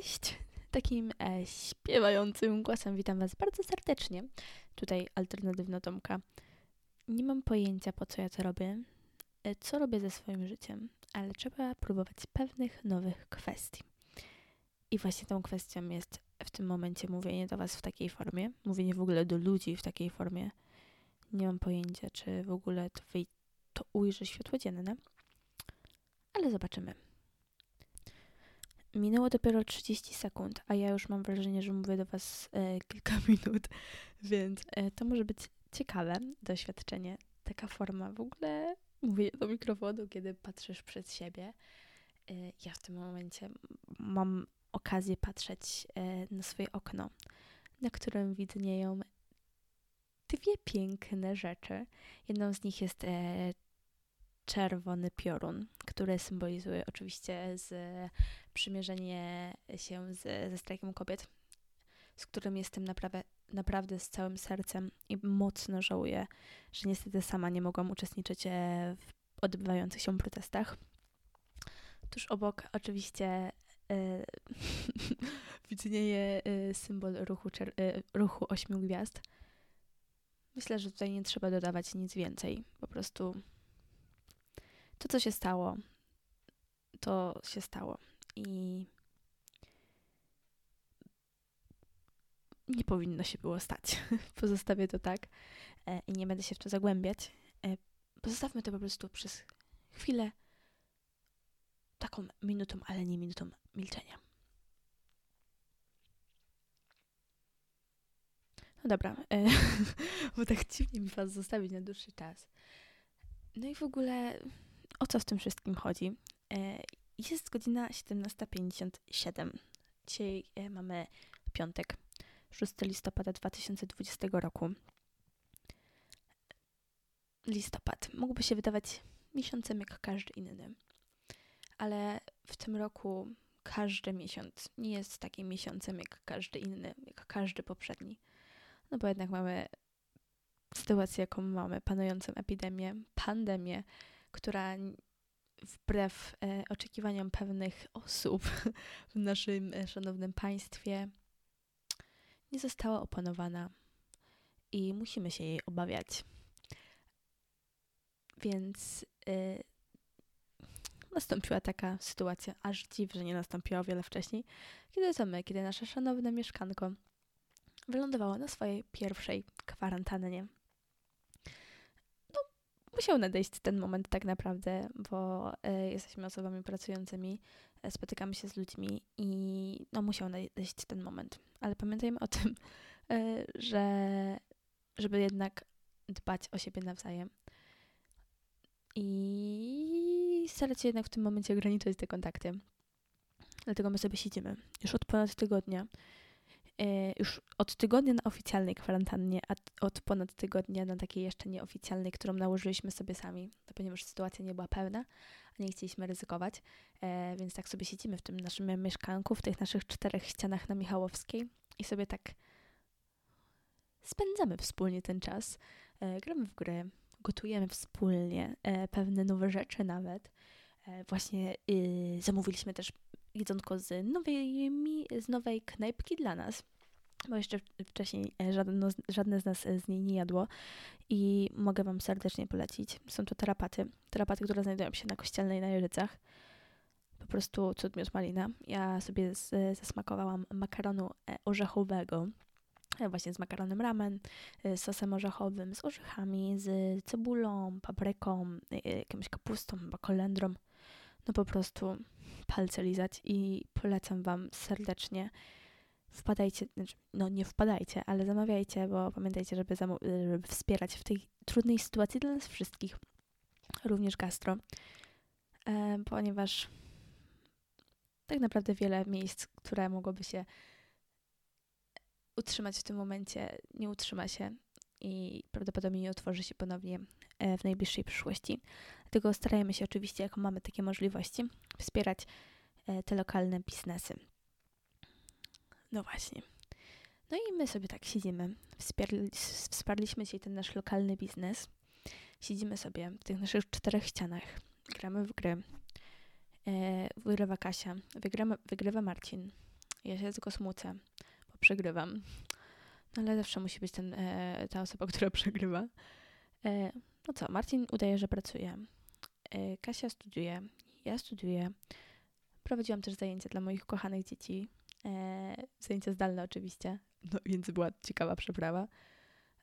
Cześć! Takim e, śpiewającym głosem witam Was bardzo serdecznie. Tutaj alternatywna Tomka. Nie mam pojęcia, po co ja to robię, e, co robię ze swoim życiem, ale trzeba próbować pewnych nowych kwestii. I właśnie tą kwestią jest w tym momencie mówienie do Was w takiej formie, mówienie w ogóle do ludzi w takiej formie. Nie mam pojęcia, czy w ogóle to, wyj- to ujrzy światło dzienne, ale zobaczymy. Minęło dopiero 30 sekund, a ja już mam wrażenie, że mówię do Was e, kilka minut, więc e, to może być ciekawe doświadczenie. Taka forma w ogóle mówię do mikrofonu, kiedy patrzysz przed siebie. E, ja w tym momencie mam okazję patrzeć e, na swoje okno, na którym widnieją dwie piękne rzeczy. Jedną z nich jest e, czerwony piorun, który symbolizuje oczywiście z przymierzenie się z, ze strajkiem kobiet, z którym jestem naprawdę, naprawdę z całym sercem i mocno żałuję, że niestety sama nie mogłam uczestniczyć e, w odbywających się protestach. Tuż obok oczywiście e, widnieje e, symbol ruchu, e, ruchu ośmiu gwiazd. Myślę, że tutaj nie trzeba dodawać nic więcej. Po prostu to, co się stało, to się stało. I nie powinno się było stać. Pozostawię to tak e, i nie będę się w to zagłębiać. E, pozostawmy to po prostu przez chwilę taką minutą, ale nie minutą milczenia. No dobra, e, bo tak dziwnie mi was zostawić na dłuższy czas. No i w ogóle o co w tym wszystkim chodzi? E, jest godzina 17.57. Dzisiaj e, mamy piątek, 6 listopada 2020 roku. Listopad mógłby się wydawać miesiącem jak każdy inny, ale w tym roku każdy miesiąc nie jest takim miesiącem jak każdy inny, jak każdy poprzedni. No bo jednak mamy sytuację, jaką mamy, panującą epidemię, pandemię, która wbrew e, oczekiwaniom pewnych osób w naszym e, szanownym państwie nie została opanowana i musimy się jej obawiać. Więc e, nastąpiła taka sytuacja, aż dziw, że nie nastąpiła o wiele wcześniej, kiedy to my, kiedy nasze szanowne mieszkanko wylądowało na swojej pierwszej kwarantannie musiał nadejść ten moment tak naprawdę, bo y, jesteśmy osobami pracującymi, y, spotykamy się z ludźmi i no musiał nadejść ten moment. Ale pamiętajmy o tym, y, że żeby jednak dbać o siebie nawzajem i starać się jednak w tym momencie ograniczyć te kontakty. Dlatego my sobie siedzimy już od ponad tygodnia E, już od tygodnia na oficjalnej kwarantannie, a od ponad tygodnia na takiej jeszcze nieoficjalnej, którą nałożyliśmy sobie sami, to ponieważ sytuacja nie była pełna, a nie chcieliśmy ryzykować, e, więc tak sobie siedzimy w tym naszym mieszkanku, w tych naszych czterech ścianach na Michałowskiej i sobie tak spędzamy wspólnie ten czas, e, gramy w gry, gotujemy wspólnie pewne nowe rzeczy nawet. Właśnie y, zamówiliśmy też jedzonko z nowej, z nowej knajpki dla nas, bo jeszcze wcześniej e, żadne, żadne z nas e, z niej nie jadło i mogę Wam serdecznie polecić. Są to tarapaty, tarapaty, które znajdują się na Kościelnej na Jeżycach. Po prostu cud miód malina. Ja sobie z, zasmakowałam makaronu e, orzechowego, właśnie z makaronem ramen, z sosem orzechowym, z orzechami, z cebulą, papryką, jakąś kapustą, chyba kolendrą. No po prostu palce lizać i polecam Wam serdecznie. Wpadajcie, znaczy, no nie wpadajcie, ale zamawiajcie, bo pamiętajcie, żeby, żeby wspierać w tej trudnej sytuacji dla nas wszystkich, również gastro, e, ponieważ tak naprawdę wiele miejsc, które mogłoby się utrzymać w tym momencie, nie utrzyma się i prawdopodobnie nie otworzy się ponownie e, w najbliższej przyszłości. Dlatego starajmy się oczywiście, jak mamy takie możliwości, wspierać e, te lokalne biznesy. No właśnie. No i my sobie tak siedzimy. Wspierli, wsparliśmy dzisiaj ten nasz lokalny biznes. Siedzimy sobie w tych naszych czterech ścianach. Gramy w gry. E, wygrywa Kasia, wygrywa, wygrywa Marcin. Ja się tylko smucę, bo przegrywam. No ale zawsze musi być ten, e, ta osoba, która przegrywa. E, no co, Marcin udaje, że pracuje. E, Kasia studiuje, ja studiuję. Prowadziłam też zajęcia dla moich kochanych dzieci. E, zajęcia zdalne oczywiście, no więc była ciekawa przeprawa.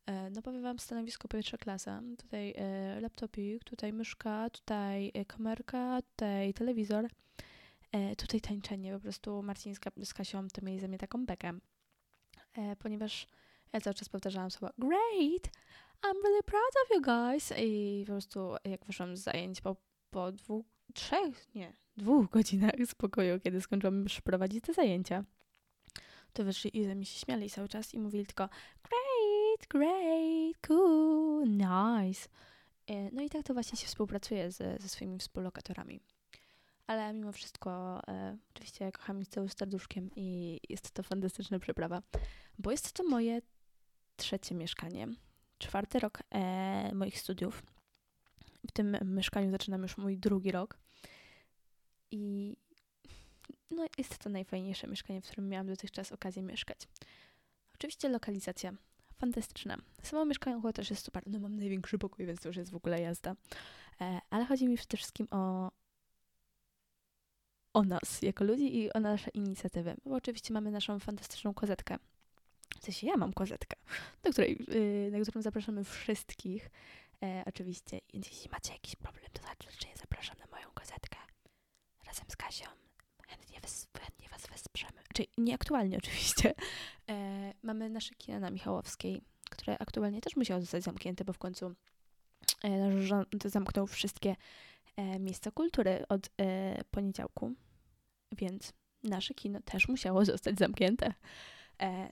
E, no powiem wam, stanowisko pierwsza klasa. Tutaj e, laptopik, tutaj myszka, tutaj e, kamerka, tutaj telewizor. E, tutaj tańczenie. Po prostu Marcin z, z Kasią to mieli ze mnie taką bekę. Ponieważ ja cały czas powtarzałam słowa great, I'm really proud of you guys. I po prostu jak wyszłam z zajęć po, po dwóch, trzech, nie, dwóch godzinach spokoju, kiedy skończyłam już prowadzić te zajęcia, to wyszli i ze mnie się śmiali cały czas i mówili tylko great, great, cool, nice. E, No i tak to właśnie się współpracuje ze, ze swoimi współlokatorami. Ale mimo wszystko, e, oczywiście kocham ich całym serduszkiem i jest to fantastyczna przeprawa, bo jest to moje trzecie mieszkanie, czwarty rok e, moich studiów. Tym mieszkaniu zaczynam już mój drugi rok. I no, jest to najfajniejsze mieszkanie, w którym miałam dotychczas okazję mieszkać. Oczywiście lokalizacja fantastyczna. Samo mieszkanie też jest super. No mam największy pokój, więc to już jest w ogóle jazda. E, ale chodzi mi przede wszystkim o o nas jako ludzi i o nasze inicjatywy. Bo oczywiście mamy naszą fantastyczną kozetkę. W sensie ja mam kozetkę, do której, yy, na którą zapraszamy wszystkich. E, oczywiście, jeśli macie jakiś problem, to serdecznie zapraszam na moją kozetkę. Razem z Kasią. Chętnie was, chętnie was wesprzemy. Czyli nieaktualnie oczywiście. E, mamy nasze kino na Michałowskiej, które aktualnie też musiało zostać zamknięte, bo w końcu e, nasz rząd zamknął wszystkie e, miejsca kultury od e, poniedziałku, więc nasze kino też musiało zostać zamknięte.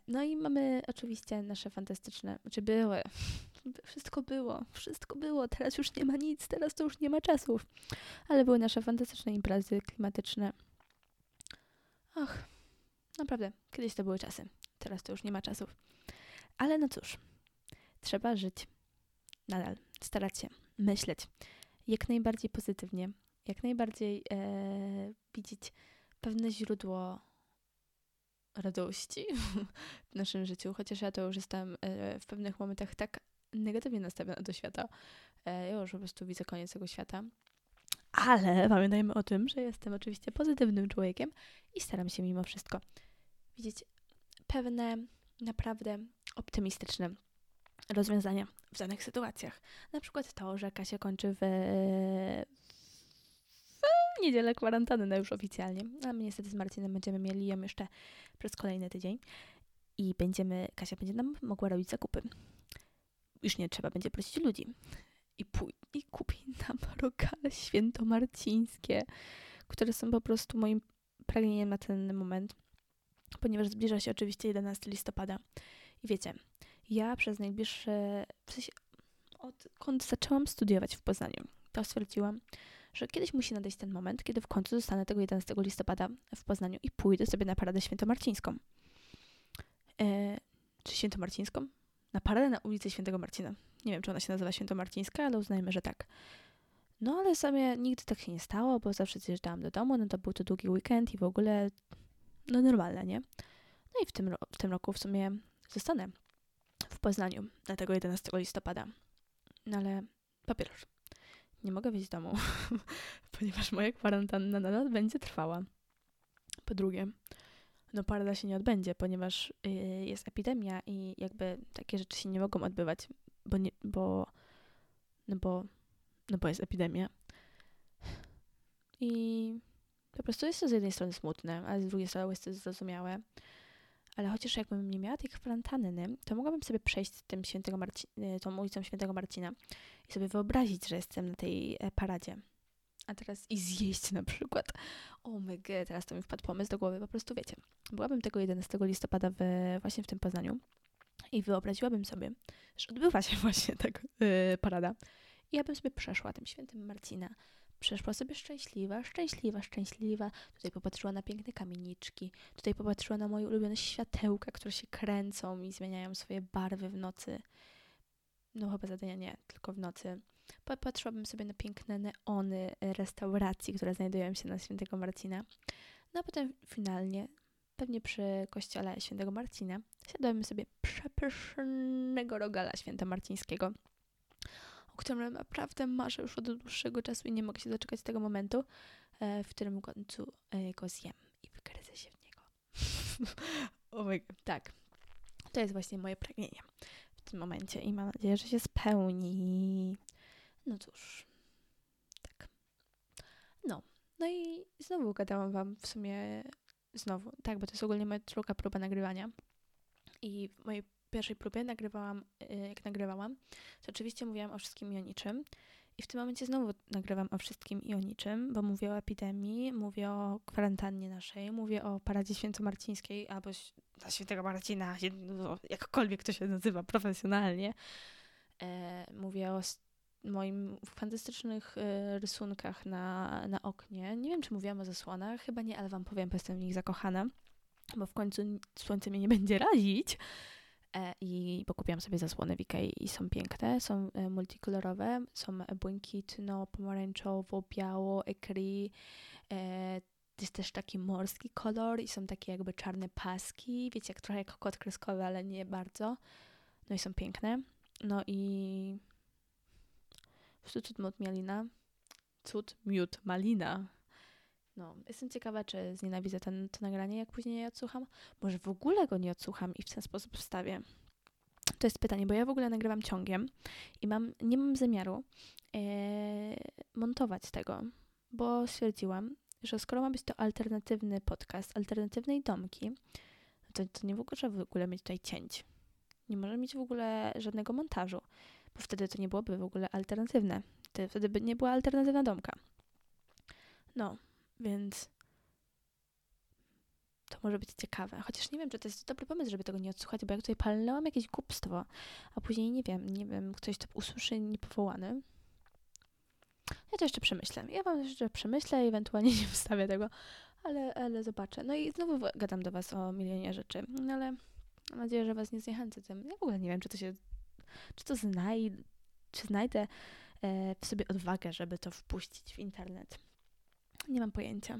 No i mamy oczywiście nasze fantastyczne, znaczy były, wszystko było, wszystko było, teraz już nie ma nic, teraz to już nie ma czasów, ale były nasze fantastyczne imprezy klimatyczne. Ach, naprawdę, kiedyś to były czasy, teraz to już nie ma czasów. Ale no cóż, trzeba żyć. Nadal, starać się, myśleć. Jak najbardziej pozytywnie, jak najbardziej e, widzieć pewne źródło radości w naszym życiu, chociaż ja to już jestem e, w pewnych momentach tak negatywnie nastawiona do świata. E, ja już po prostu widzę koniec tego świata. Ale pamiętajmy o tym, że jestem oczywiście pozytywnym człowiekiem i staram się mimo wszystko widzieć pewne naprawdę optymistyczne rozwiązania w danych sytuacjach. Na przykład to, że Kasia kończy w, w niedzielę kwarantannę już oficjalnie, a my niestety z Marcinem będziemy mieli ją jeszcze przez kolejny tydzień i będziemy, Kasia będzie nam mogła robić zakupy. Już nie trzeba będzie prosić ludzi. I, pój- i kupi nam rogale świętomarcińskie, które są po prostu moim pragnieniem na ten moment, ponieważ zbliża się oczywiście 11 listopada. I wiecie, ja przez najbliższe, w sensie odkąd zaczęłam studiować w Poznaniu, to stwierdziłam, że kiedyś musi nadejść ten moment, kiedy w końcu zostanę tego 11 listopada w Poznaniu i pójdę sobie na paradę świętomarcińską. E, czy świętomarcińską? Na paradę na ulicy Świętego Marcina. Nie wiem, czy ona się nazywa Świętomarcińska, ale uznajmy, że tak. No ale sobie nigdy tak się nie stało, bo zawsze zjeżdżałam do domu, no to był to długi weekend i w ogóle no normalne, nie? No i w tym, w tym roku w sumie zostanę w Poznaniu na tego 11 listopada. No ale po pierwsze, nie mogę wyjść z domu, ponieważ moja kwarantanna nadal będzie trwała. Po drugie, no parada się nie odbędzie, ponieważ yy, jest epidemia i jakby takie rzeczy się nie mogą odbywać, bo nie, bo, no bo, no bo jest epidemia. I po prostu jest to z jednej strony smutne, a z drugiej strony jest to zrozumiałe. Ale chociaż jakbym nie miała tej kwarantanny, to mogłabym sobie przejść tym świętego Marci- y, tą ulicą Świętego Marcina i sobie wyobrazić, że jestem na tej e, paradzie. A teraz i zjeść na przykład. O my god, teraz to mi wpadł pomysł do głowy. Po prostu wiecie, byłabym tego 11 listopada w, właśnie w tym Poznaniu i wyobraziłabym sobie, że odbywa się właśnie tak e, parada. I ja bym sobie przeszła tym świętym Marcina. Przeszła sobie szczęśliwa, szczęśliwa, szczęśliwa. Tutaj popatrzyła na piękne kamieniczki. Tutaj popatrzyła na moje ulubione światełka, które się kręcą i zmieniają swoje barwy w nocy. No chyba za dnia nie, tylko w nocy. Popatrzyłabym sobie na piękne neony restauracji, które znajdują się na Świętego Marcina. No a potem finalnie pewnie przy kościele świętego Marcina. Siadamy sobie przepysznego rogala świętomarcińskiego, o którym naprawdę marzę już od dłuższego czasu i nie mogę się doczekać tego momentu, e, w którym w końcu e, go zjem i wygryzę się w niego. oh my God. Tak, to jest właśnie moje pragnienie w tym momencie i mam nadzieję, że się spełni. No cóż, tak. No, no i znowu gadałam wam w sumie, znowu, tak, bo to jest ogólnie moja druga próba nagrywania. I w mojej pierwszej próbie nagrywałam, y, jak nagrywałam, to oczywiście mówiłam o wszystkim i o niczym. I w tym momencie znowu nagrywam o wszystkim i o niczym, bo mówię o epidemii, mówię o kwarantannie naszej, mówię o paradzie świętomarcińskiej albo dla świętego Marcina, jakkolwiek to się nazywa profesjonalnie. E, mówię o moim fantastycznych e, rysunkach na, na oknie. Nie wiem, czy mówiłam o zasłonach, chyba nie, ale wam powiem, bo jestem w nich zakochana, bo w końcu słońce mnie nie będzie razić. E, I pokupiłam sobie zasłony w Ikei i są piękne, są e, multikolorowe, są błękitno, pomarańczowo, biało, ekri. E, jest też taki morski kolor i są takie jakby czarne paski, wiecie, jak trochę jak kod kreskowy, ale nie bardzo. No i są piękne. No i prostu cud miód malina. Cud miód malina. No, jestem ciekawa, czy znienawidzę ten, to nagranie, jak później je odsłucham. Może w ogóle go nie odsłucham i w ten sposób wstawię. To jest pytanie, bo ja w ogóle nagrywam ciągiem i mam, nie mam zamiaru e, montować tego, bo stwierdziłam, że skoro ma być to alternatywny podcast, alternatywnej domki, to, to nie w ogóle, w ogóle mieć tutaj cięć. Nie może mieć w ogóle żadnego montażu, bo wtedy to nie byłoby w ogóle alternatywne. Wtedy by nie była alternatywna domka. No, więc to może być ciekawe. Chociaż nie wiem, czy to jest dobry pomysł, żeby tego nie odsłuchać, bo jak tutaj palnęłam jakieś głupstwo, a później nie wiem, nie wiem, ktoś to usłyszy niepowołany. Ja to jeszcze przemyślę. Ja wam jeszcze przemyślę i ewentualnie nie wstawię tego, ale, ale zobaczę. No i znowu gadam do was o milionie rzeczy, no ale mam nadzieję, że was nie zniechęcę tym. Ja w ogóle nie wiem, czy to się, czy to znaj, czy znajdę e, w sobie odwagę, żeby to wpuścić w internet. Nie mam pojęcia.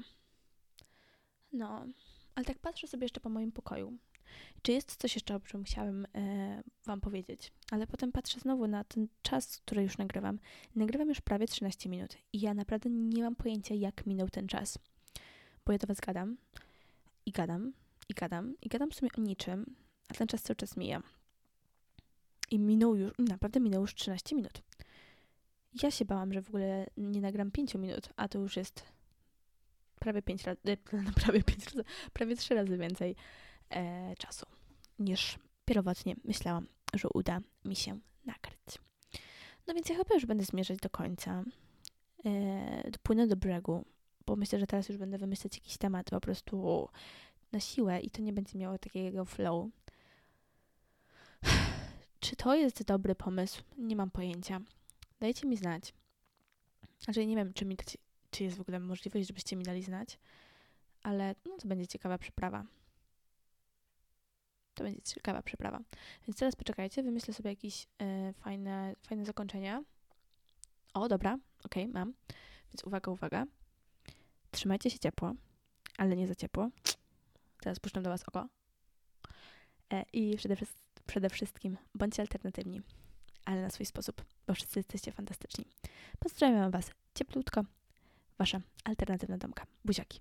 No, ale tak patrzę sobie jeszcze po moim pokoju. Czy jest coś jeszcze, o czym chciałabym e, Wam powiedzieć? Ale potem patrzę znowu na ten czas, który już nagrywam. Nagrywam już prawie 13 minut i ja naprawdę nie mam pojęcia, jak minął ten czas. Bo ja do Was gadam i gadam i gadam i gadam w sumie o niczym, a ten czas cały czas mija. I minął już, naprawdę minął już 13 minut. Ja się bałam, że w ogóle nie nagram 5 minut, a to już jest prawie 5 razy, prawie 5 razy, prawie 3 razy więcej e, czasu niż pierwotnie myślałam, że uda mi się nakryć. No więc ja chyba już będę zmierzać do końca. E, dopłynę do brzegu, bo myślę, że teraz już będę wymyślać jakiś temat po prostu na siłę i to nie będzie miało takiego flow. Czy to jest dobry pomysł? Nie mam pojęcia. Dajcie mi znać. Znaczy nie wiem, czy, mi, czy jest w ogóle możliwość, żebyście mi dali znać, ale no, to będzie ciekawa przyprawa. To będzie ciekawa przyprawa. Więc teraz poczekajcie, wymyślę sobie jakieś y, fajne, fajne zakończenia. O, dobra, okej, okay, mam. Więc uwaga, uwaga. Trzymajcie się ciepło, ale nie za ciepło. Teraz puszczam do Was oko. E, I przede, przede wszystkim bądźcie alternatywni, ale na swój sposób, bo wszyscy jesteście fantastyczni. Pozdrawiam Was cieplutko. Wasza alternatywna domka. Buziaki.